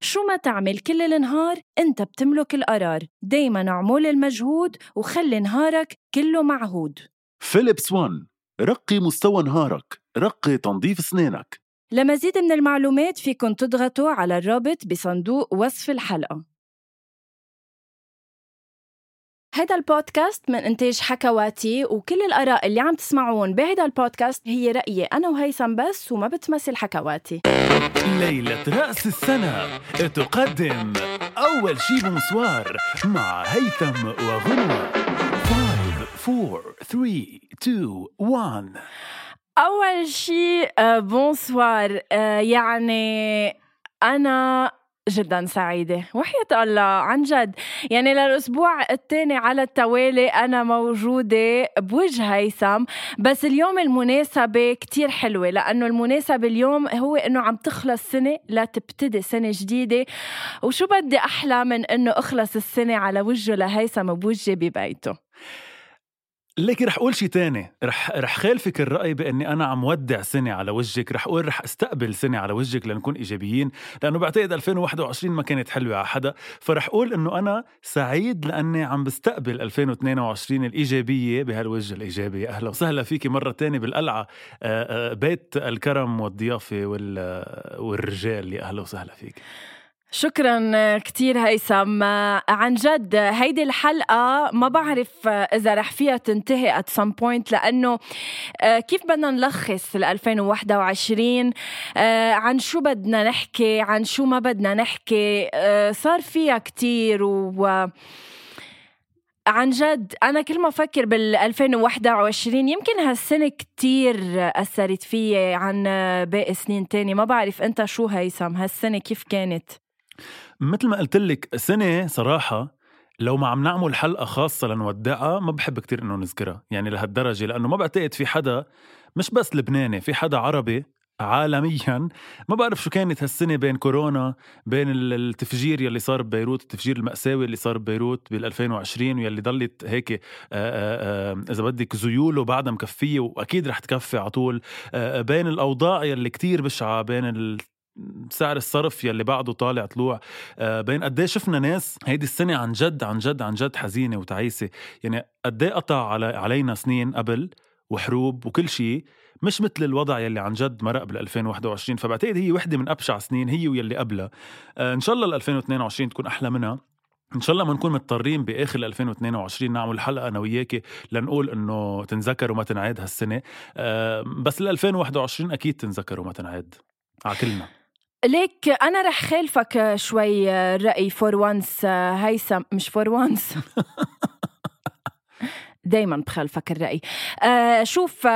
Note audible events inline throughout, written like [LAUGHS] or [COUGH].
شو ما تعمل كل النهار أنت بتملك القرار. دايما اعمل المجهود وخلي نهارك كله معهود. فيليبس 1 رقي مستوى نهارك رقي تنظيف أسنانك. لمزيد من المعلومات فيكن تضغطوا على الرابط بصندوق وصف الحلقة. هذا البودكاست من إنتاج حكواتي وكل الآراء اللي عم تسمعون بهذا البودكاست هي رأيي أنا وهيثم بس وما بتمثل حكواتي. ليلة رأس السنة. تقدم أول شي bonsoir مع هيثم وغنوة. 5 4 3 2 1 أول شيء bonsoir يعني أنا جدا سعيدة. وحياة الله عن جد. يعني للأسبوع الثاني على التوالي أنا موجودة بوجه هيثم بس اليوم المناسبة كتير حلوة لأنه المناسبة اليوم هو أنه عم تخلص سنة لا تبتدي سنة جديدة. وشو بدي أحلى من أنه أخلص السنة على وجهه لهيثم بوجهي ببيته ليكي رح أقول شيء تاني. رح رح خالفك الرأي بأني أنا عم ودع سنة على وجهك. رح أقول رح أستقبل سنة على وجهك لنكون إيجابيين. لأنه بعتقد 2021 ما كانت حلوة على حدا. فرح أقول إنه أنا سعيد لأني عم بستقبل 2022 الإيجابية بهالوجه الايجابي أهلا وسهلا فيكي مرة تانية بالقلعة. بيت الكرم والضيافة والرجال. أهلا وسهلا فيك. شكرا كتير هيثم. عن جد هيدي الحلقة ما بعرف إذا رح فيها تنتهي at some point لأنه كيف بدنا نلخص ل 2021 عن شو بدنا نحكي؟ عن شو ما بدنا نحكي؟ صار فيها كتير و عن جد أنا كل ما أفكر بال 2021 يمكن هالسنة كتير أثرت فيي عن باقي سنين تاني ما بعرف أنت شو هيثم؟ هالسنة كيف كانت؟ مثل ما قلت لك سنة صراحة لو ما عم نعمل حلقة خاصة لنودعها ما بحب كتير إنه نذكرها يعني لهالدرجة لأنه ما بعتقد في حدا مش بس لبناني في حدا عربي عالميا ما بعرف شو كانت هالسنة بين كورونا بين التفجير يلي صار ببيروت التفجير المأساوي اللي صار ببيروت بال 2020 واللي ضلت هيك آآ آآ إذا بدك زيولة بعدها مكفية وأكيد رح تكفي على طول بين الأوضاع يلي كتير بشعة بين سعر الصرف يلي بعده طالع طلوع. آه بين قد شفنا ناس هيدي السنة عن جد عن جد عن جد حزينة وتعيسة. يعني قد قطع على علينا سنين قبل وحروب وكل شيء مش مثل الوضع يلي عن جد مرق بال 2021 فبعتقد هي وحدة من أبشع سنين هي ويلي قبلها. آه إن شاء الله ال 2022 تكون أحلى منها. إن شاء الله ما نكون مضطرين بآخر 2022 نعمل حلقة أنا وياكي لنقول إنه تنذكر وما تنعاد هالسنة. أه بس ل 2021 أكيد تنذكر وما تنعاد على كلنا. ليك أنا رح خالفك شوي الرأي for once هيثم مش for once [LAUGHS] دايما بخالفك الرأي. آه شوف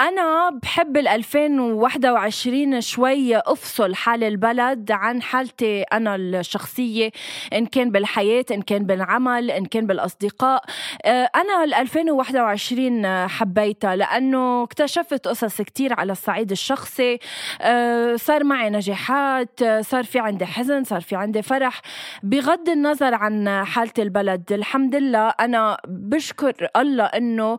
أنا بحب ال 2021 شوي أفصل حال البلد عن حالتي أنا الشخصية إن كان بالحياة إن كان بالعمل إن كان بالأصدقاء. أنا ال 2021 حبيتها لأنه اكتشفت قصص كتير على الصعيد الشخصي. صار معي نجاحات صار في عندي حزن صار في عندي فرح. بغض النظر عن حالة البلد الحمد لله أنا بشكر الله إنه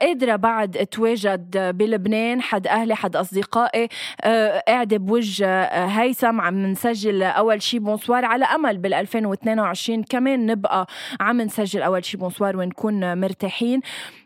قادرة بعد أتواجد بلبنان حد أهلي حد أصدقائي. آه، قاعدة بوجه آه، هيثم عم نسجل أول شي بونسوار. على أمل بال 2022 كمان نبقى عم نسجل أول شي بونسوار ونكون مرتاحين.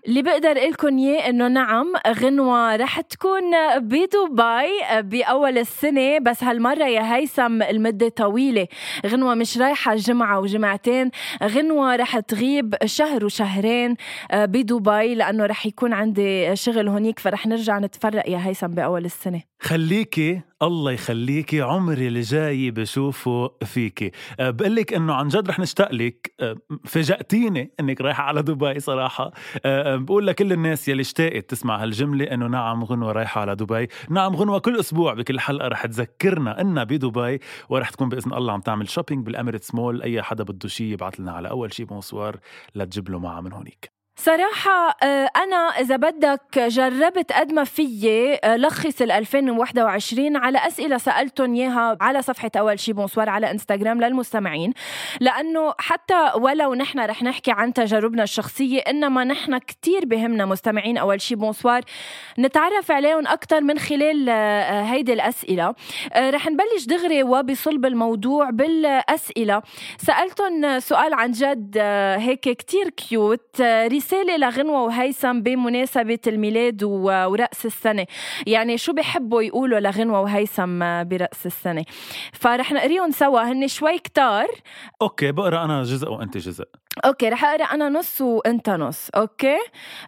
اللي بقدر لكم إياه إنه نعم غنوة رح تكون بدبي بأول السنة بس هالمرة يا هيثم المدة طويلة. غنوة مش رايحة جمعة وجمعتين غنوة رح تغيب شهر وشهرين بدبي لأنه رح يكون عندي شغل هونيك فرح نرجع نتفرق يا هيثم بأول السنة. خليكي الله يخليكي عمري اللي جاي بشوفه فيكي أه بقول لك إنه عن جد رح نشتاق لك أه فاجأتيني إنك رايحة على دبي صراحة. أه، بقول لكل الناس يلي اشتاقت تسمع هالجملة إنه نعم غنوة رايحة على دبي. نعم غنوة كل أسبوع بكل حلقة رح تذكرنا إنها بدبي ورح تكون بإذن الله عم تعمل shopping بال Emirates Mall أي حدا بده شيء يبعث لنا على أول شيء bonsoir لتجيب له معها من هونيك. صراحة آه، أنا إذا بدك جربت قد ما فيي آه، لخص ال 2021 على أسئلة سألتهم إياها على صفحة أول شي bonsoir على إنستغرام للمستمعين. لأنه حتى ولو نحن رح نحكي عن تجاربنا الشخصية إنما نحن كتير بهمنا مستمعين أول شي bonsoir. نتعرف عليهم أكثر من خلال آه، هيدي الأسئلة. رح نبلش دغري وبصلب الموضوع بالأسئلة. سألتهم سؤال عن جد هيك كتير cute رسالة لغنوة وهيثم بمناسبة الميلاد ورأس السنة. يعني شو بحبوا يقولوا لغنوة وهيثم برأس السنة؟ فرح نقريهم سوا هن شوي كتار. okay بقرأ أنا جزء وأنت جزء. okay رح أقرأ أنا نص وأنت نص okay؟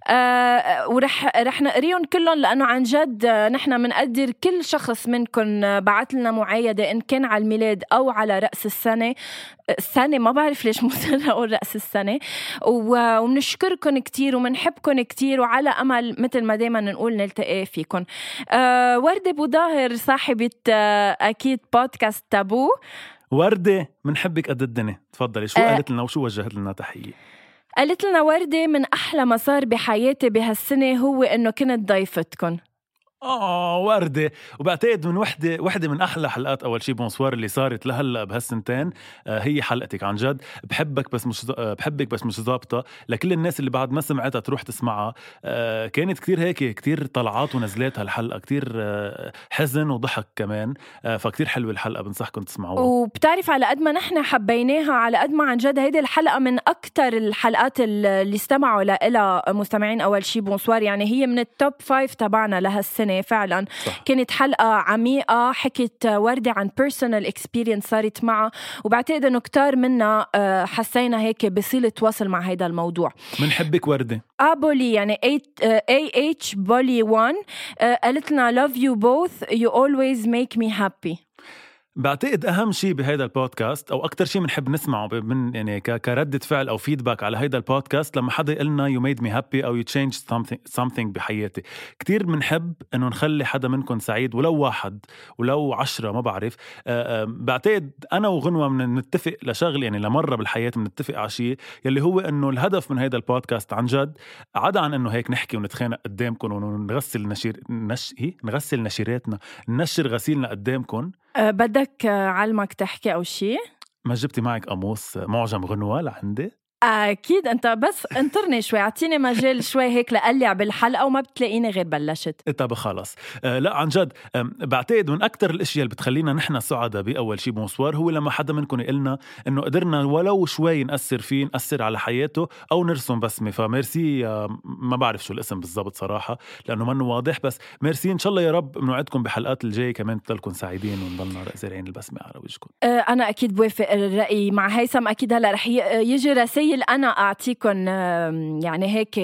آه ورح رح نقريهم كلهم لأنه عن جد نحن بنقدر كل شخص منكم بعث لنا معايدة إن كان على الميلاد أو على رأس السنة. السنة ما بعرف ليش مصر أقول رأس السنة. وبنشكركم كثير وبنحبكم كثير وعلى أمل مثل ما دائما نقول نلتقي فيكم آه ورده بوظاهر صاحبة آه أكيد بودكاست تابو. وردة بنحبك قد الدنيا. تفضلي. شو أه. قالت لنا وشو وجهت لنا تحية؟ قالت لنا وردة من أحلى ما صار بحياتي بهالسنة هو إنه كنت ضيفتكم آه وردة. وبعتقد من وحدة وحدة من أحلى حلقات أول شي بونسوار اللي صارت لهلأ بهالسنتين آه هي حلقتك عن جد. بحبك بس مش آه بحبك بس مش ظابطة. لكل الناس اللي بعد ما سمعتها تروح تسمعها. آه كانت كتير هيك كتير طلعات ونزلات هالحلقة. كتير حزن وضحك كمان. فكتير حلوة الحلقة بنصحكم تسمعوها. وبتعرف على قد ما نحن حبيناها على قد ما عن جد هيدي الحلقة من أكتر الحلقات اللي استمعوا لها مستمعين أول شي bonsoir. يعني هي من ال top five تبعنا لهالسنة. السنة فعلا. صح. كانت حلقة عميقة حكت وردة عن personal experience صارت معها وبعتقد إنه كتار منا آه، حسينا هيك بصلة وصل مع هذا الموضوع. بنحبك وردة. ابولي يعني A H بولي 1 قالت لنا love you both you always make me happy بعتقد أهم شيء بهيدا البودكاست أو أكثر شيء بنحب نسمعه من يعني كردة فعل أو feedback على هيدا البودكاست لما حدا يقول لنا you made me happy أو you change something بحياتي. كثير بنحب إنه نخلي حدا منكم سعيد ولو واحد ولو عشرة ما بعرف. أه أه بعتقد أنا وغنوة بنتفق لشغل يعني لمرة بالحياة بنتفق على شيء يلي هو إنه الهدف من هيدا البودكاست عن جد عدا عن إنه هيك نحكي ونتخانق قدامكم ونغسل نشير نش هي نغسل نشيراتنا ننشر غسيلنا قدامكم. أه بدك علمك تحكي أو شيء؟ ما جبتي معك قاموس معجم غنوة لعندي؟ أكيد. أنت بس انطرني شوي. أعطيني مجال شوي هيك لقلع بالحلقة وما بتلاقيني غير بلشت. طب خلص آه لا عن جد بعتقد من أكثر الأشياء اللي بتخلينا نحن سعداء بأول شيء bonsoir هو لما حدا منكم يقول لنا إنه قدرنا ولو شوي نأثر فيه نأثر على حياته أو نرسم بسمة. فميرسي آه ما بعرف شو الاسم بالضبط صراحة لأنه منه واضح. بس ميرسي إن شاء الله يا رب بنوعدكم بحلقات الجاية كمان تضلكم سعيدين ونضلنا زارعين البسمة على وجهكم. آه أنا أكيد بوافق الرأي مع هيثم. أكيد هلأ رح يجي رسائل رسائل أنا اعطيكم يعني هيك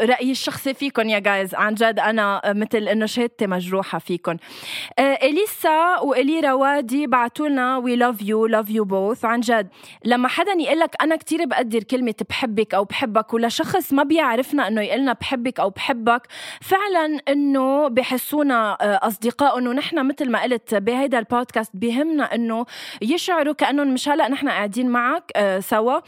رأيي الشخصي فيكم يا جايز عن جد أنا مثل إنه شهادتي مجروحة فيكم آه، إليسا وإلي روادي بعثوا لنا we love you love you both عن جد لما حدا يقول لك أنا كثير بقدر كلمة بحبك أو بحبك ولا شخص ما بيعرفنا إنه يقول لنا بحبك أو بحبك فعلا إنه بحسونا آه، أصدقاء إنه نحن مثل ما قلت بهيدا البودكاست بهمنا إنه يشعروا كأنهم مش هلأ نحن قاعدين معك آه، سوا.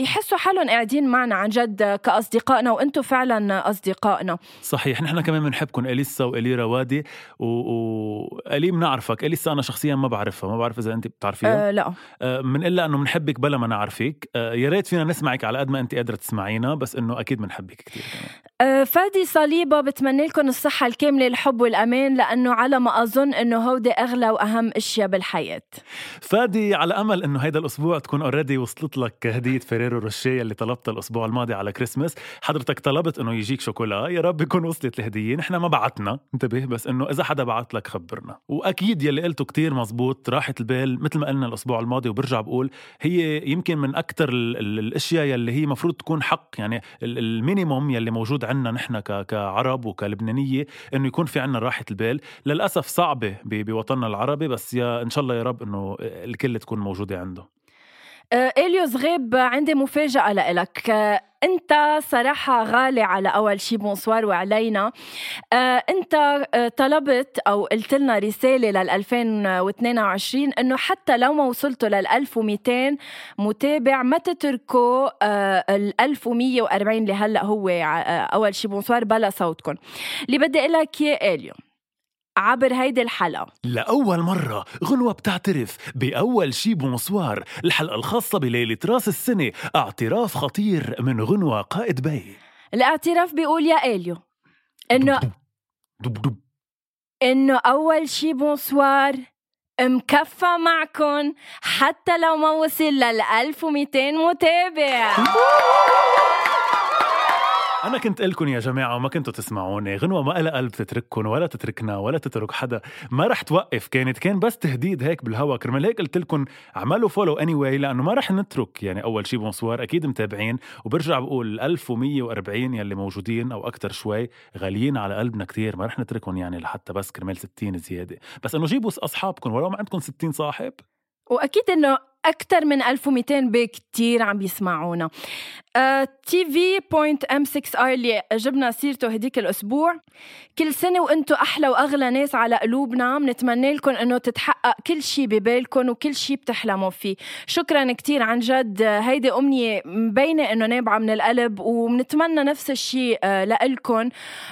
يحسوا حالهم قاعدين معنا عن جد كأصدقائنا وأنتم فعلا أصدقائنا. صحيح. نحن كمان بنحبكم إليسا وإلي روادي و... وإلي بنعرفك. إليسا أنا شخصيا ما بعرفها ما بعرف إذا أنت بتعرفيها أه لا. بنقول أه إنه بنحبك بلا ما نعرفك أه يا ريت فينا نسمعك على قد ما أنت قادرة تسمعينا بس إنه أكيد بنحبك كثير فادي صليبة بتمنى لكم الصحة الكاملة الحب والأمان لأنه على ما أظن إنه هودي أغلى وأهم إشياء بالحياة. فادي على أمل إنه هيدا الأسبوع تكون already وصلت لك هدية Ferrero Rocher اللي طلبتها الأسبوع الماضي على كريسمس حضرتك طلبت إنه يجيك شوكولا. يا رب يكون وصلت الهدية. نحن ما بعتنا. انتبه بس إنه إذا حدا بعت لك خبرنا. وأكيد يلي قلته كتير مزبوط راحه البال مثل ما قلنا الأسبوع الماضي وبرجع بقول هي يمكن من أكثر الأشياء يلي هي مفروض تكون حق يعني المينيموم يلي موجود عنا نحن كعرب وكلبنانية إنه يكون في عنا راحة البال. للأسف صعبة بوطننا العربي بس يا إن شاء الله يا رب إنه الكل تكون موجودة عنده. آه، إليو صغيب عندي مفاجأة لإلك. آه، أنت صراحة غالي على أول شي بونسوار وعلينا. آه أنت طلبت أو قلت لنا رسالة لل 2022 إنه حتى لو ما وصلتوا لل 1200 متابع ما تتركوا ال 1140 اللي هلأ هو أول شي بونسوار بلا صوتكم. اللي بدي أقول لك اياه اليوم عبر هيدي الحلقة. لأول مرة غنوة بتعترف بأول شي بونسوار الحلقة الخاصة بليلة راس السنة اعتراف خطير من غنوة قائد بي. الاعتراف بيقول يا إليو إنه deep deep إنه أول شي بونسوار مكفى معكم حتى لو ما وصل لل 1200 متابع. أنا كنت لكم يا جماعة وما كنتوا تسمعوني. غنوة ما لها قلب تترككم ولا تتركنا ولا تترك حدا. ما رح توقف. كانت كان بس تهديد هيك بالهوا. كرمال هيك قلت لكم اعملوا follow any anyway لأنه ما رح نترك. يعني أول شي بونسوار أكيد متابعين. وبرجع بقول 1140 يلي موجودين أو أكتر شوي غاليين على قلبنا كتير. ما رح نتركهم يعني لحتى بس كرمال 60 زيادة. بس إنه جيبوا أصحابكم ولو ما عندكم 60 صاحب. وأكيد إنه أكثر من 1200 بكتير عم بيسمعونا TV point M 6 R اللي جبنا سيرته هديك الأسبوع. كل سنة وأنتم أحلى وأغلى ناس على قلوبنا. بنتمنى لكم إنه تتحقق كل شيء ببالكم وكل شيء بتحلموا فيه. شكرا كتير عن جد. هيدي أمنية مبينة إنه نابعة من القلب وبنتمنى نفس الشيء آه، لكم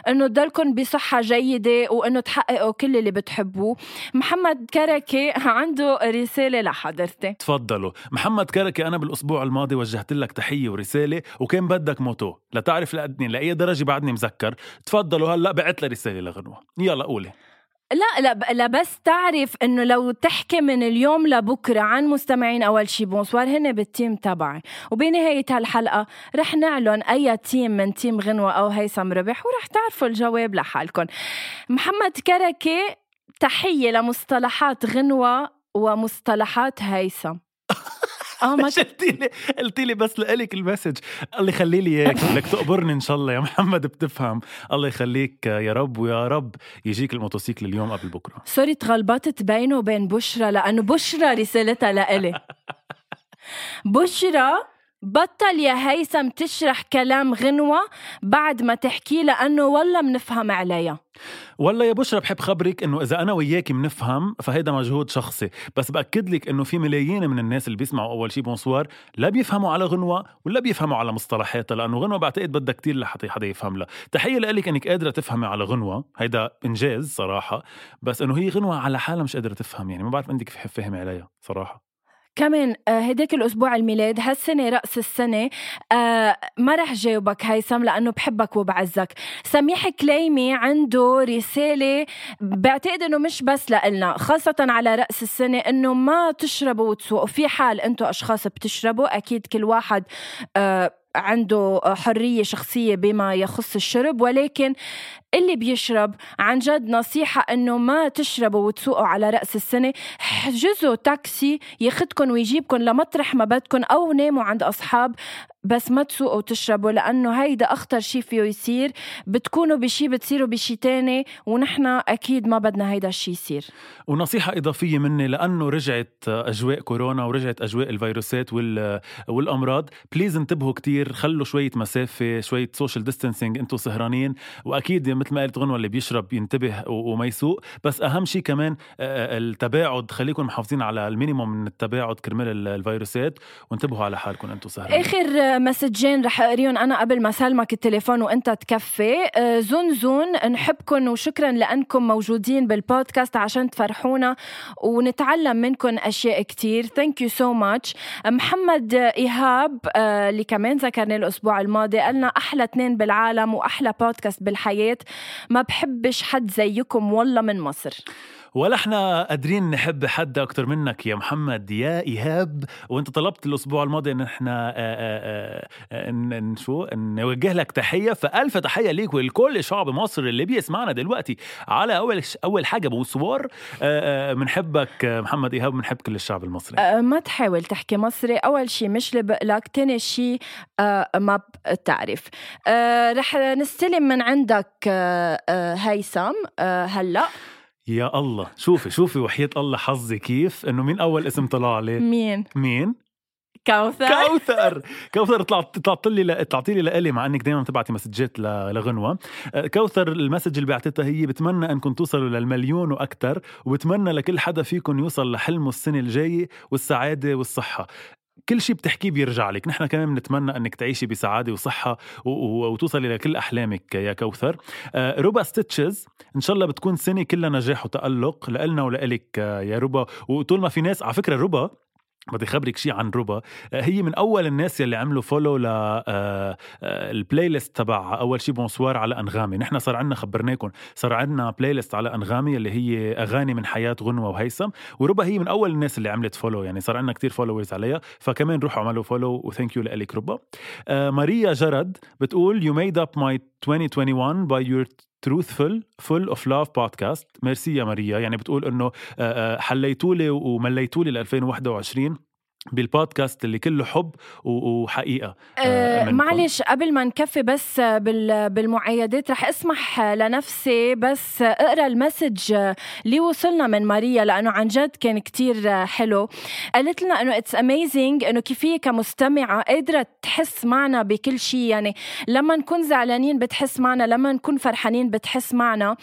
إنه تضلكم بصحة جيدة وإنه تحققوا كل اللي بتحبوه. محمد كركي عنده رسالة لحضرتك تفضلوا. محمد كركي أنا بالأسبوع الماضي وجهت لك تحية ورسالة وكان بدك موتو. لتعرف لقدني لاي درجة بعدني مذكر. تفضلوا هلأ بعت لي رسالة لغنوه يلا قولي. لا لا لا بس تعرف إنه لو تحكي من اليوم لبكرة عن مستمعين أول شي بونسوار هن بال team تبعي. وبنهاية هالحلقة رح نعلن أي team من team غنوة أو هيثم ربح ورح تعرفوا الجواب لحالكم محمد كركي تحية لمصطلحات غنوة ومصطلحات هيثم. [LAUGHS] آه ما [LAUGHS] قلتي لي قلتي لي بس لك ال message. الله يخلي لي إياك. [LAUGHS] لك تقبرني إن شاء الله يا محمد بتفهم. الله يخليك يا رب ويا رب يجيك الموتوسيكل اليوم قبل بكرة. sorry تغلبطت بينه وبين بشرى لأنه بشرى رسالتها لإلي. [LAUGHS] بشرى بطل يا هيثم تشرح كلام غنوة بعد ما تحكي لأنه والله منفهم عليها والله يا بشرى بحب خبرك إنه إذا أنا وياك بنفهم فهيدا مجهود شخصي. بس بأكد لك إنه في ملايين من الناس اللي بيسمعوا أول شي بونسوار لا بيفهموا على غنوة ولا بيفهموا على مصطلحاتها لأنه غنوة بعتقد بدها كتير لحتى حدا يفهم لها. تحية لك إنك قادرة تفهمي على غنوة. هيدا إنجاز صراحة. بس إنه هي غنوة على حالها مش قادرة تفهم يعني ما بعرف عندك فهمي عليها صراحة. كمان هداك آه، الأسبوع الميلاد هالسنة رأس السنة آه ما رح جاوبك هيثم لأنه بحبك وبعزك. سميح كليمي عنده رسالة بعتقد إنه مش بس لنا خاصة على رأس السنة إنه ما تشربوا وتسوقوا. في حال أنتم أشخاص بتشربوا أكيد كل واحد آه عنده حرية شخصية بما يخص الشرب ولكن اللي بيشرب. عن جد نصيحة إنه ما تشربوا وتسوقوا على رأس السنة. حجزوا تاكسي ياخدكم ويجيبكم لمطرح ما بدكم أو ناموا عند أصحاب بس ما تسوقوا وتشربوا لأنه هيدا أخطر شيء فيه يصير. بتكونوا بشي بتصيروا بشي تاني ونحن أكيد ما بدنا هيدا الشيء يصير. ونصيحة إضافية مني لأنه رجعت أجواء كورونا ورجعت أجواء الفيروسات والأمراض. please انتبهوا كتير خلوا شوية مسافة شوية social distancing أنتوا سهرانين. وأكيد مثل ما قلت غنوة اللي بيشرب ينتبه وما يسوق. بس أهم شيء كمان التباعد. خليكم محافظين على ال minimum من التباعد كرمال الفيروسات. وانتبهوا على حالكم أنتوا سهرانين آخر مسجين رح أقريهم أنا قبل ما سلمك التليفون وأنت تكفي. زون زون نحبكم وشكرا لأنكم موجودين بالبودكاست عشان تفرحونا ونتعلم منكم أشياء كتير. thank you so much محمد إيهاب اللي كمان ذكرني الأسبوع الماضي قالنا أحلى اثنين بالعالم وأحلى بودكاست بالحياة. ما بحبش حد زيكم والله من مصر. ولا إحنا قادرين نحب حد أكتر منك يا محمد يا إيهاب؟ وأنت طلبت الأسبوع الماضي إن إحنا آآ آآ ان شو؟ نوجه لك تحية فألف تحية ليك ولكل شعب مصر اللي بيسمعنا دلوقتي. على أول أول حاجة بوسوار بنحبك محمد إيهاب بنحب كل الشعب المصري ما تحاول تحكي مصري. أول شيء مش لبقلك تاني شيء ما بتعرف. رح نستلم من عندك هيثم. هلا. يا الله. شوفي شوفي وحياة الله حظي كيف. إنه مين أول اسم طلع لي؟ مين؟ مين؟ كوثر. كوثر. [LAUGHS] كوثر طلعت طلعت لي تعطي لي لإلي مع إنك دائما بتبعتي مسجات لغنوة. كوثر المسج اللي بعتتها هي بتمنى انكم توصلوا للمليون وأكثر وبتمنى لكل حدا فيكم يوصل لحلمه السنة الجاية والسعادة والصحة. كل شيء بتحكيه بيرجع لك. نحن كمان بنتمنى إنك تعيشي بسعادة وصحة وتوصلي لكل أحلامك يا كوثر. آه، ربا Stitches إن شاء الله بتكون سنة كلها نجاح وتألق لنا ولك يا ربا وطول ما في ناس على فكرة ربا بدي خبرك شيء عن ربا. آه، هي من أول الناس يلي عملوا follow لل playlist تبع أول شيء بونسوار على أنغامي. نحن صار عندنا خبرناكم صار عندنا playlist على أنغامي اللي هي أغاني من حياة غنوة وهيثم. وربا هي من أول الناس اللي عملت follow يعني صار عندنا كتير followers عليها. فكمان روحوا اعملوا follow و thank you لك ربا. آه، ماريا جرد بتقول you made up my 2021 by your truthful full of love podcast. merci يا ماريا يعني بتقول إنه حليتولي ومليتولي ل 2021 بالبودكاست اللي كله حب وحقيقة. أه معلش قبل ما نكفي بس بالمعايدات رح اسمح لنفسي بس أقرأ ال message اللي وصلنا من ماريا لأنه عن جد كان كتير حلو. قالت لنا إنه it's amazing إنه كيف هي كمستمعة قادرة تحس معنا بكل شيء. يعني لما نكون زعلانين بتحس معنا لما نكون فرحانين بتحس معنا.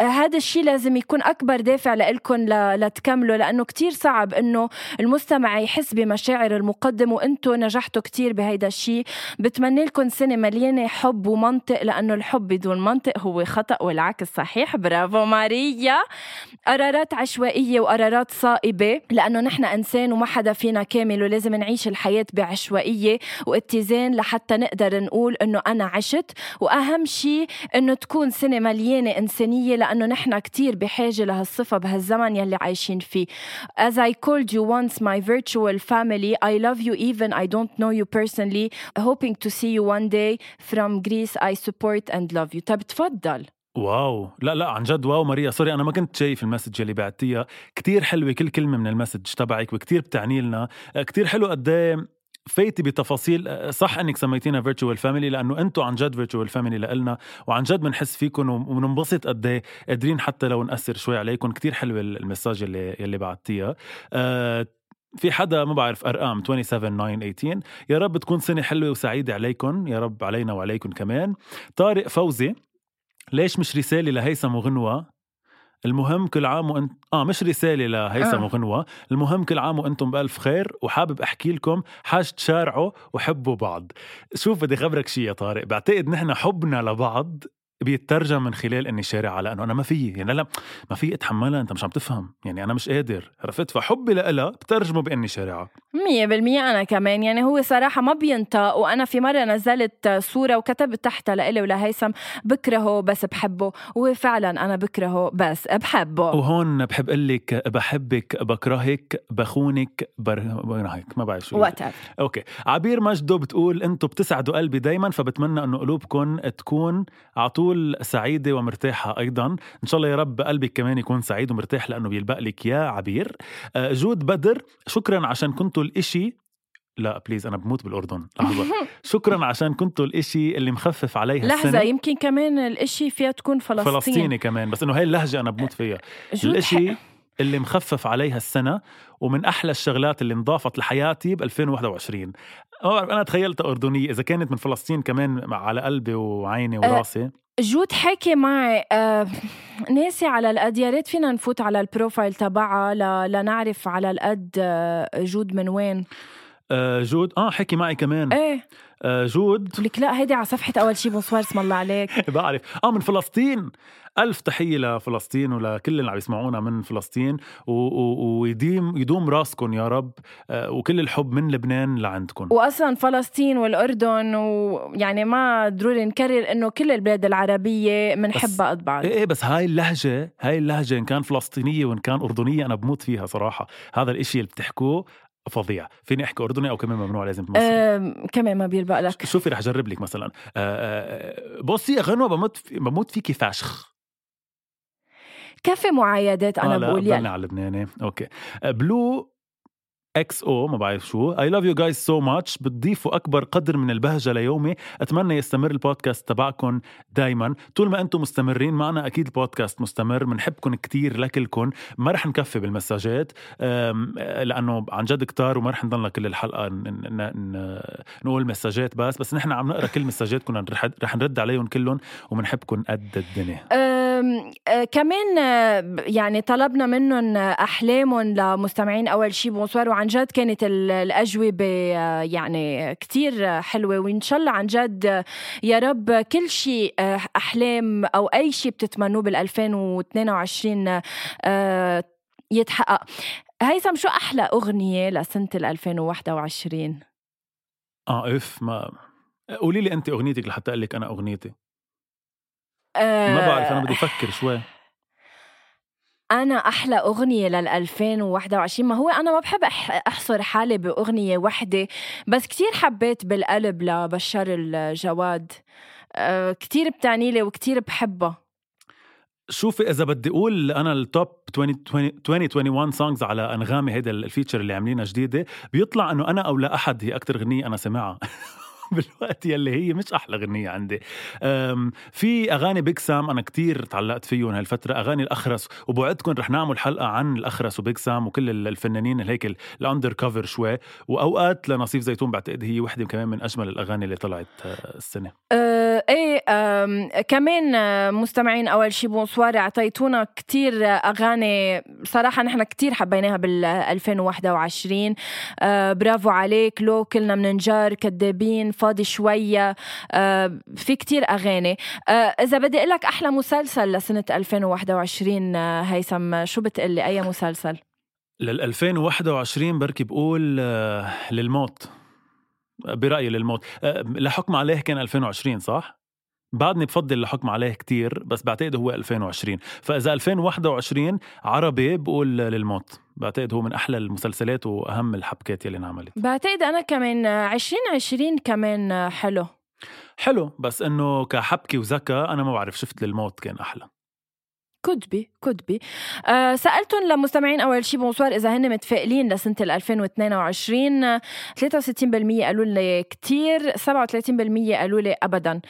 أه هذا الشيء لازم يكون أكبر دافع لكم لتكملوا لأنه كتير صعب إنه المستمع يحس بمشاعر المقدم وأنتم نجحتوا كتير بهيدا الشيء بتمنى لكم سنة مليانة حب ومنطق لأنه الحب بدون منطق هو خطأ والعكس صحيح. برافو ماريا. قرارات عشوائية وقرارات صائبة لأنه نحن إنسان وما حدا فينا كامل ولازم نعيش الحياة بعشوائية واتزان لحتى نقدر نقول إنه أنا عشت. وأهم شيء إنه تكون سنة مليانة إنسانية لأنه نحن كتير بحاجة لهالصفة بهالزمن يلي عايشين فيه. As I called you once my virtual family. I love you even I don't know you personally. Hoping to see you one day from Greece. I support and love you. طب تفضل. wow لا لا عن جد wow ماريا sorry أنا ما كنت شايف ال message اللي بعتيها كتير حلوة كل كلمة من ال message تبعك وكتير بتعني لنا كتير حلو قد إيه فايتي بتفاصيل صح إنك سميتينا virtual family لأنه أنتم عن جد virtual family لنا وعن جد بنحس فيكم وبننبسط قد إيه قادرين حتى لو نأثر شوي عليكم كتير حلوة ال message اللي اللي بعتيها أه في حدا ما بعرف أرقام 27 9 18 يا رب تكون سنة حلوة وسعيدة عليكم يا رب علينا وعليكم كمان. طارق فوزي ليش مش رسالة لهيثم وغنوة؟ المهم كل عام وانت آه مش رسالة لهيثم آه. وغنوة. المهم كل عام وأنتم بألف خير وحابب أحكي لكم حاج تشارعوا وحبوا بعض. شوف بدي خبرك شيء يا طارق بعتقد نحن حبنا لبعض. بيترجم من خلال إني شارع لأنه أنا ما في يعني لا ما في أتحملها أنت مش عم تفهم يعني أنا مش قادر عرفت؟ فحبي لها بترجمه بإني مية بالمية أنا كمان يعني هو صراحة ما بينطق وأنا في مرة نزلت صورة وكتبت تحتها لإلي ولهيثم بكرهه بس بحبه وهو فعلا أنا بكرهه بس بحبه. وهون بحب أقول لك بحبك بكرهك بخونك برهك ما بعرف شو. okay. عبير مجدو بتقول أنتم بتسعدوا قلبي دايما فبتمنى أنه قلوبكم تكون على طول سعيدة ومرتاحة أيضا. إن شاء الله يا رب قلبك كمان يكون سعيد ومرتاح لأنه بيلبق لك يا عبير. آه، جود بدر شكرا عشان كنتوا الإشي لا please أنا بموت بالأردن. لحظة. [LAUGHS] شكرا عشان كنتوا الإشي اللي مخفف عليها لحظة السنة. يمكن كمان الإشي فيها تكون فلسطين فلسطيني كمان بس إنه هاي اللهجة أنا بموت فيها. الإشي اللي مخفف عليها السنة ومن أحلى الشغلات اللي انضافت لحياتي ب 2021 أنا تخيلتها أردنية إذا كانت من فلسطين كمان على قلبي وعيني وراسي. جود حكي معي آه ناسي على القد يا ريت فينا نفوت على ال profile تبعها لنعرف على القد آه جود من وين. آه جود آه حكي معي كمان. إيه. جود. لك لا هيدي على صفحة أول شي بونسوار اسم الله عليك. [LAUGHS] بعرف. آه من فلسطين. ألف تحية لفلسطين ولكل اللي عم يسمعونا من فلسطين ويديم يدوم راسكم يا رب آه، وكل الحب من لبنان لعندكم واصلا فلسطين والأردن ويعني ما ضروري نكرر إنه كل البلاد العربية بنحبها قد بعض إيه إيه بس هاي اللهجة هاي اللهجة إن كان فلسطينية وإن كان أردنية أنا بموت فيها صراحة. هذا الإشي اللي بتحكوه فظيع. فيني أحكي أردني أو كمان ممنوع لازم أم، كمان ما بيلبق لك. شوفي رح أجرب لك مثلا. آه، آه، بصي غنوة بموت في بموت فيكي فاشخ. كفي معايدات أنا آه لا بقول يعني على اللبناني okay. Blue X أو ما بعرف شو. I love you guys so much بتضيفوا أكبر قدر من البهجة ليومي. أتمنى يستمر البودكاست تبعكم دايما. طول ما أنتم مستمرين معنا أكيد البودكاست مستمر. بنحبكم كتير لكلكم ما رح نكفي بالمساجات. لأنه عن جد كتار وما رح نضلنا كل الحلقة نقول مساجات بس. بس نحن عم نقرأ كل مساجاتكم رح نرد عليهم كلهم وبنحبكم قد الدنيا. أه، كمان أه، ب- يعني طلبنا منهم احلامهم لمستمعين أول شي. بونسوار. وعن جد كانت ال- الأجوبة أه، يعني كتير حلوة. وإن شاء الله عن جد يا رب كل شيء أحلام أو أي شيء بتتمنوه بال 2022 أه، يتحقق. هيثم شو أحلى أغنية لسنة ال 2021 آه إف ما قولي لي أنت أغنيتك لحتى أقول لك أنا أغنيتي. أه، ما بعرف أنا بدي أفكر شوي. أنا أحلى أغنية لل 2021 ما هو أنا ما بحب أحصر حالي بأغنية وحدة بس كتير حبيت بالقلب لبشار الجواد. أه كتير بتعني لي وكتير بحبها شوفي إذا بدي أقول أنا ال top 20 2021 songs على أنغامي هيدا ال feature اللي عاملينها جديدة بيطلع إنه أنا أو لا أحد هي أكثر غنيه أنا سمعها. [LAUGHS] [LAUGHS] بالوقت يلي هي مش أحلى غنية عندي. في أغاني Big Sam أنا كتير تعلقت فيهم هالفترة أغاني الأخرس وبوعدكم رح نعمل حلقة عن الأخرس و Big Sam وكل ال- الفنانين هيك ال undercover شوي. وأوقات لنصيف زيتون بعتقد هي وحدة كمان من أجمل الأغاني اللي طلعت آه، السنة. أه إيه كمان أه، مستمعين أول شي بونسوار أعطيتونا كتير أغاني صراحة نحن كتير حبيناها بال 2021 أه برافو عليك لو كلنا مننجار كدابين فاضي شوية أه في كتير أغاني. أه إذا بدي أقول لك أحلى مسلسل لسنة 2021 أه، هيثم شو بتقلي أي مسلسل؟ لل 2021 بركي بقول آه، للموت. برأيي للموت. آه، لحكم عليه كان 2020 صح؟ بعدني بفضل لحكم عليه كتير بس بعتقد هو 2020 فإذا 2021 عربي بقول للموت. بعتقد هو من أحلى المسلسلات وأهم الحبكات يلي انعملت. بعتقد أنا كمان أه، 2020 كمان حلو. حلو بس إنه كحبكة وذكاء أنا ما بعرف شفت للموت كان أحلى. Could be could be. آه سألتهم لمستمعين أول شي بونسوار إذا هن متفائلين لسنة ال 2022 آه، 63% قالوا لي كتير 37% قالوا لي أبدا.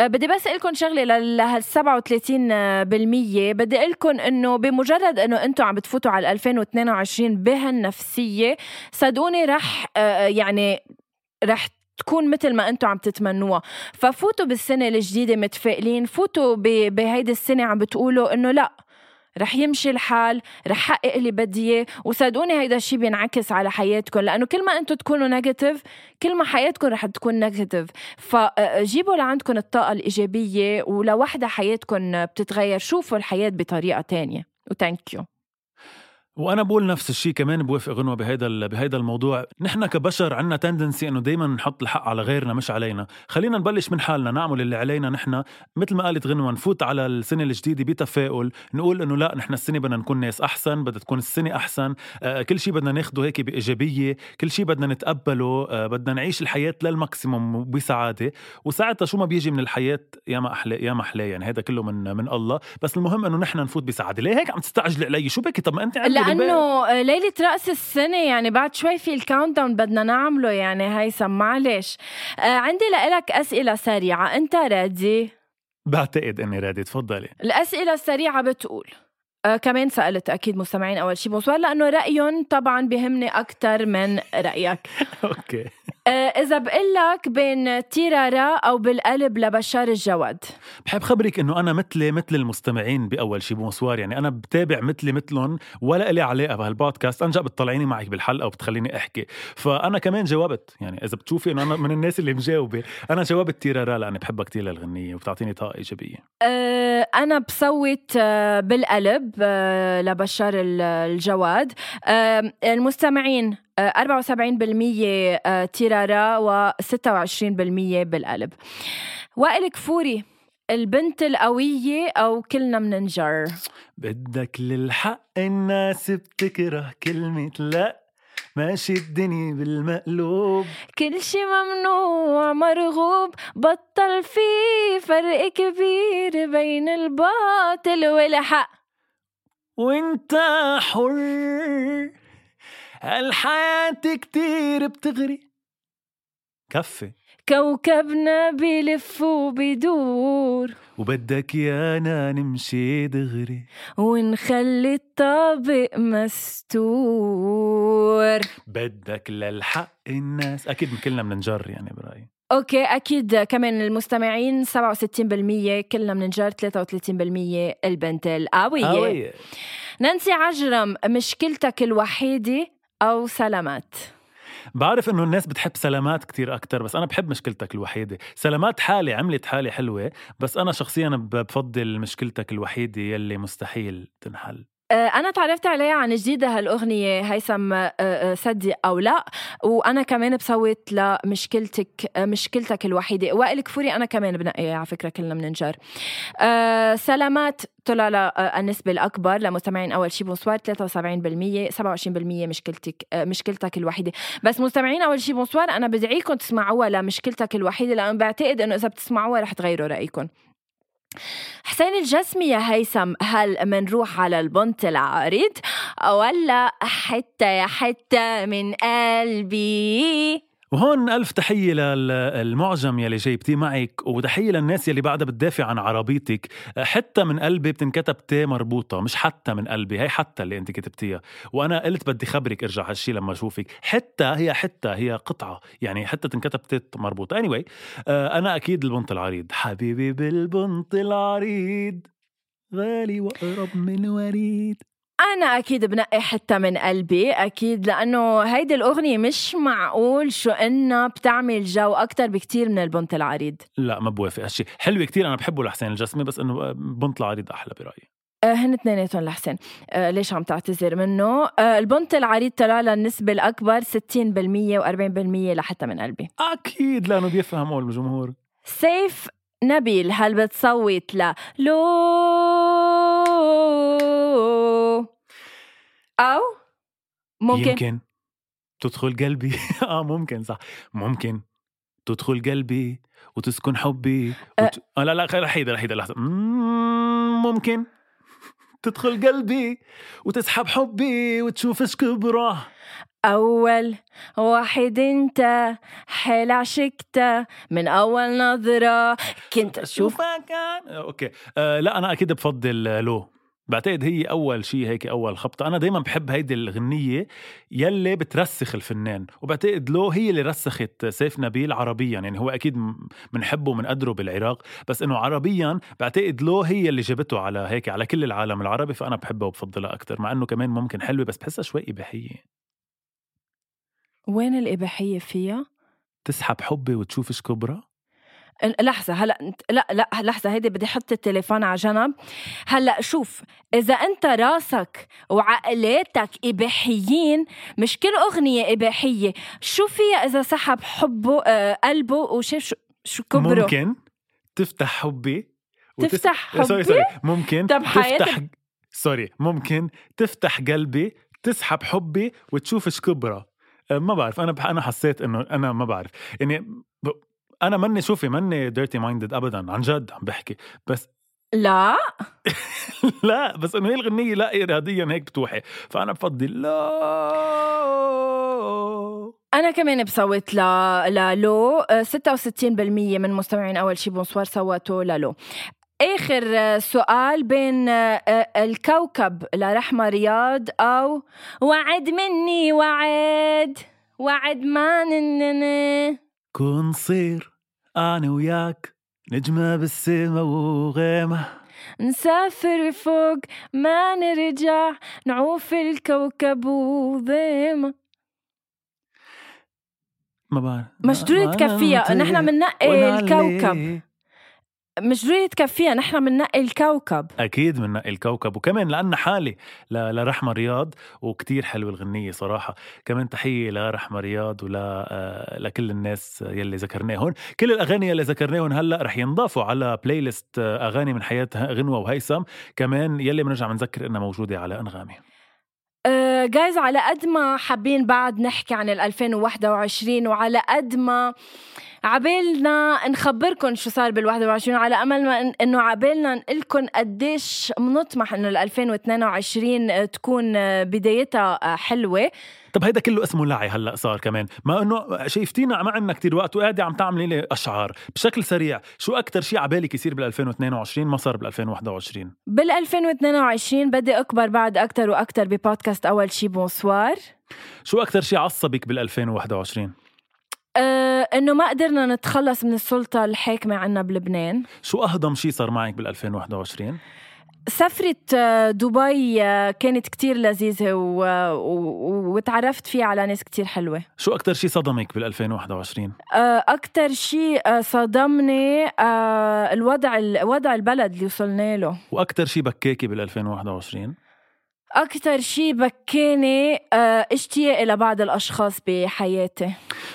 آه بدي بس لكم شغلة لل هال 37% بدي أقول لكم إنه بمجرد إنه أنتم عم بتفوتوا على 2022 بهالنفسية صدقوني رح آه يعني رح تكون مثل ما أنتم عم تتمنوها. ففوتوا بالسنة الجديدة متفائلين فوتوا بهيدي السنة عم بتقولوا إنه لأ رح يمشي الحال رح حقق اللي بدي إياه. وصدقوني هيدا الشيء بينعكس على حياتكم لأنه كل ما أنتم تكونوا negative كل ما حياتكم رح تكون negative فجيبوا لعندكم الطاقة الإيجابية ولوحدة حياتكم بتتغير. شوفوا الحياة بطريقة تانية. و thank you وأنا بقول نفس الشيء كمان بوافق غنوة بهيدا بهيدا الموضوع. نحن كبشر عنا tendency إنه دائما نحط الحق على غيرنا مش علينا. خلينا نبلش من حالنا نعمل اللي علينا نحن. مثل ما قالت غنوة نفوت على السنة الجديدة بتفاؤل. نقول إنه لا نحن السنة بدنا نكون ناس أحسن بدها تكون السنة أحسن. آه كل شيء بدنا ناخده هيك بإيجابية. كل شيء بدنا نتقبله. آه بدنا نعيش الحياة لل maximum بسعادة. وساعتها شو ما بيجي من الحياة؟ يا ما أحلى يا ما أحلى يعني. هذا كله من من الله. بس المهم إنه نحن نفوت بسعادة. ليه هيك عم تستعجلي علي؟ شو بك طب ما أنت بالبيت. لأنه ليلة رأس السنة يعني بعد شوي في ال countdown بدنا نعمله يعني هيثم معلش. آه عندي لك أسئلة سريعة. أنت ready بعتقد إني ready تفضلي. الأسئلة السريعة بتقول آه كمان سألت أكيد مستمعين أول شي بونسوار لأنه رأيهم طبعا بهمني أكتر من رأيك. [LAUGHS] okay. آه إذا بقول لك بين تيرارا أو بالقلب لبشار الجواد. بحب خبرك إنه أنا مثلي مثل المستمعين بأول شي بونسوار يعني أنا بتابع مثلي مثلهم ولا لي علاقة بهالبودكاست انجا بتطلعيني معك بالحلقة وبتخليني أحكي. فأنا كمان جاوبت يعني إذا بتشوفي إنه أنا من الناس اللي مجاوبة أنا جاوبت تيرارا لأني بحبها كتير للغنية وبتعطيني طاقة إيجابية. آه أنا بصوت آه بالقلب آه لبشار ال- الجواد. آه المستمعين آه 74% آه تيرارا و26% بالقلب. وائل كفوري البنت القوية أو كلنا مننجر؟ بدك للحق الناس بتكره كلمة لا. ماشي الدنيا بالمقلوب. كل شي ممنوع مرغوب بطل في فرق كبير بين الباطل والحق. وانت حر. هالحياة كتير بتغري. كفي. كوكبنا بيلف وبيدور. وبدك يانا نمشي دغري. ونخلي الطابق مستور. بدك للحق الناس. أكيد كلنا بننجر يعني برايي أوكي أكيد كمان المستمعين 67% كلنا مننجر 33% البنت القوية. قوية. نانسي عجرم مشكلتك الوحيدة أو سلامات؟ بعرف إنه الناس بتحب سلامات كتير أكتر بس أنا بحب مشكلتك الوحيدة. سلامات حالي عملت حالي حلوة بس أنا شخصيا بفضل مشكلتك الوحيدة يلي مستحيل تنحل. آه، أنا تعرفت عليها عن جديد هالأغنية هيثم آه، آه، صدق أو لا. وأنا كمان بصوت لمشكلتك مشكلتك الوحيدة. وائل كفوري أنا كمان بنقي على فكرة كلنا بننجر. سلامات. طلع النسبة الأكبر لمستمعين أول شي بونسوار 73% 27% مشكلتك مشكلتك الوحيدة. بس مستمعين أول شي بونسوار أنا بدعيكم تسمعوها لمشكلتك الوحيدة لأنه بعتقد إنه إذا بتسمعوها رح تغيروا رأيكم. حسين الجسمي يا هيثم هل منروح على البنت العريض ولا حتة يا حتة من قلبي؟ وهون ألف تحية للمعجم يلي جايبتيه معك وتحية للناس يلي بعدها بتدافع عن عربيتك. حتى من قلبي بتنكتب تي مربوطة مش حتى من قلبي هي حتى اللي انت كتبتيها. وأنا قلت بدي خبرك ارجع هالشي لما أشوفك. حتى هي حتى هي قطعة. يعني حتى تنكتب تي مربوطة. Anyway آه، أنا أكيد البنط العريض. حبيبي بالبنط العريض. غالي وأقرب من وريد أنا أكيد بنقي حتة من قلبي أكيد لأنه هيدي الأغنية مش معقول شو إنها بتعمل جو أكتر بكتير من البنت العريض. لا ما بوافق هالشي. حلوة كتير أنا بحبه لحسين الجسمي بس إنه بنط العريض أحلى برأيي. آه، هن اثنيناتهم لحسن آه ليش عم تعتذر منه؟ آه البنت العريض طلع لها النسبة الأكبر 60% و40% لحتى من قلبي. أكيد لأنه بيفهموا الجمهور. سيف نبيل هل بتصوت ل لو. أو ممكن. يمكن. تدخل قلبي. [LAUGHS] آه ممكن صح. ممكن. تدخل قلبي وتسكن حبي وت... آه لا لا خير رحيدة رحيدة لحظة. مم، ممكن. تدخل قلبي وتسحب حبي وتشوف إيش كبره. أول واحد أنت حيل عشقته من أول نظرة كنت أشوف شوفك أنا- أوكي. آه لا أنا أكيد بفضل لو. بعتقد هي أول شيء هيك أول خبطة. أنا دايما بحب هيدي الغنية يلي بترسخ الفنان. وبعتقد لو هي اللي رسخت سيف نبيل عربيا. يعني هو أكيد بنحبه وبنقدره بالعراق. بس إنه عربيا بعتقد لو هي اللي جابته على هيك على كل العالم العربي فأنا بحبها وبفضلها أكثر مع إنه كمان ممكن حلوة بس بحسها شوي إباحية. وين الإباحية فيها؟ تسحب حبي وتشوف كبرة؟ لحظة هلا لا لا لحظة هيدي بدي أحط التليفون على جنب. هلا شوف إذا أنت راسك وعقلاتك إباحيين مش كل أغنية إباحية. شو فيها إذا سحب حبه آه قلبه وشاف شو شو كبره؟ ممكن تفتح حبي تفتح سوري حبي؟ سوري ممكن طب حياتك- تفتح سوري ممكن تفتح قلبي تسحب حبي وتشوف كبرة. ما بعرف. أنا بح... أنا حسيت إنه أنا ما بعرف. يعني ب... أنا ماني شوفي ماني ديرتي مايندد ابدا عن جد عم بحكي. بس لا. [LAUGHS] لا بس إنه هي الغنية لا اراديا هيك بتوحي. فأنا بفضل لا. أنا كمان بصوت ل... للو آه، 66% من مستمعين أول شي بونسوار صوتوا للو آخر سؤال بين الكوكب لرحمة رياض أو وعد مني وعد وعد ما نننا كون صير أنا وياك نجمة بالسما وغيمة نسافر فوق ما نرجع نعوف الكوكب وضيمة. ما بعرف. مش ضروري تكفيها نحن بننقي الكوكب. مش ضروري تكفيها نحن بننقي الكوكب. أكيد بننقي الكوكب وكمان لأن حالي. لرحمه رياض وكتير حلوة الغنية صراحة. كمان تحية لرحمه رياض ولا آه، لكل الناس يلي ذكرناهم. كل الأغاني يلي ذكرناهم هلأ رح ينضافوا على بلاي ليست آه، أغاني من حياة غنوة وهيثم. كمان يلي بنرجع بنذكر إنها موجودة على أنغامي. جايز uh, على قد ما حابين بعد نحكي عن ال 2021 وعلى قد ما عبالنا نخبركم شو صار بال 21 على أمل ما إنه عبالنا نقول لكم قديش بنطمح إنه ال 2022 تكون بدايتها حلوة. طب هيدا كله اسمه لعي هلأ صار كمان. ما إنه شايفتينا ما عندنا كتير وقت وقاعدة عم تعملي لي أشعار. بشكل سريع شو أكثر شيء عبالك يصير بال 2022 ما صار بال 2021 بال 2022 بدي أكبر بعد أكثر وأكثر ببودكاست أول شي. بونسوار. شو أكثر شيء عصبك بال 2021 أه إنه ما قدرنا نتخلص من السلطة الحاكمه عنا بلبنان. شو أهضم شيء صار معك بال 2021 سفرة آه، دبي آه، كانت كتير لذيذة و... و... وتعرفت فيها على ناس كتير حلوة. شو أكتر شي صدمك بال 2021 آه، أكتر شي صدمني الوضع وضع البلد اللي وصلنا له. وأكتر شي بكاكي بال 2021 أكتر شي بكاني اشتياقي لبعض الأشخاص بحياتي.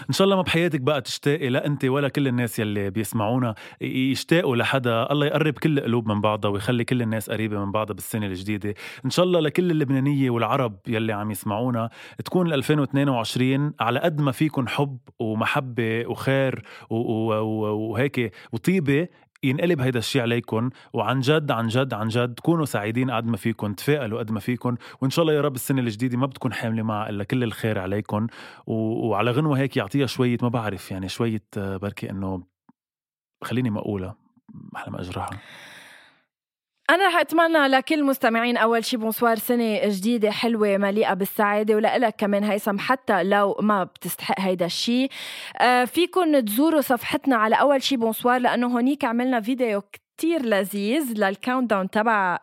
إن شاء الله ما بحياتك بقى تشتاقي لا أنت ولا كل الناس يلي بيسمعونا يشتاقوا لحدا الله يقرب كل القلوب من بعضها ويخلي كل الناس قريبة من بعضها بالسنة الجديدة. إن شاء الله لكل اللبنانية والعرب يلي عم يسمعونا تكون 2022 على قد ما فيكم حب ومحبة وخير وهيك وطيبة ينقلب هيدا الشيء عليكم وعن جد عن جد عن جد تكونوا سعيدين قد ما فيكم تفائلوا قد ما فيكم وإن شاء الله يا رب السنة الجديدة ما بتكون حاملة معها إلا كل الخير عليكم و... وعلى غنوه هيك يعطيها شوية ما بعرف يعني شوية آه، بركي إنه خليني ما أقولها أحلى ما أجرحها. أنا رح أتمنى لكل مستمعين أول شي بونسوار سنة جديدة حلوة مليئة بالسعادة ولك كمان هيثم حتى لو ما بتستحق هيدا الشي. آه فيكن تزوروا صفحتنا على أول شي بونسوار لأنه هونيك عملنا فيديو كتير لذيذ لل countdown تبع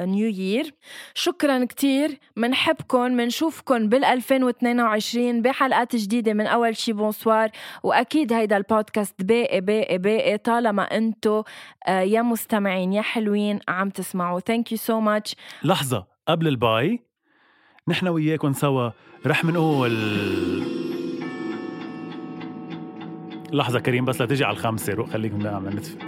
New uh, Year شكرا كتير. منحبكم منشوفكم بال 2022 بحلقات جديدة من أول شي بونسوار وأكيد هيدا البودكاست باقي باقي باقي. طالما أنتو uh, يا مستمعين يا حلوين عم تسمعوا. thank you so much لحظة قبل ال bye نحن وياكم سوا. رح منقول. لحظة كريم بس لا تجي على الخمسة خليك عم نتفق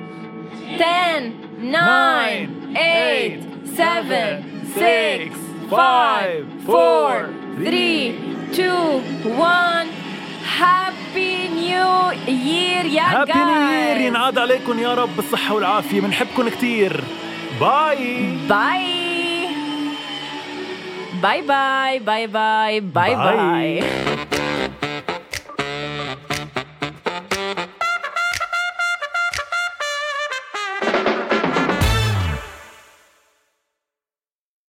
10, 9, 8, 7, 6, 5, 4, 3, 2, 1 Happy New Year يا Happy New Year ينعاد عليكم يا رب بالصحة والعافية. بنحبكم كتير. bye bye bye bye bye bye bye, bye.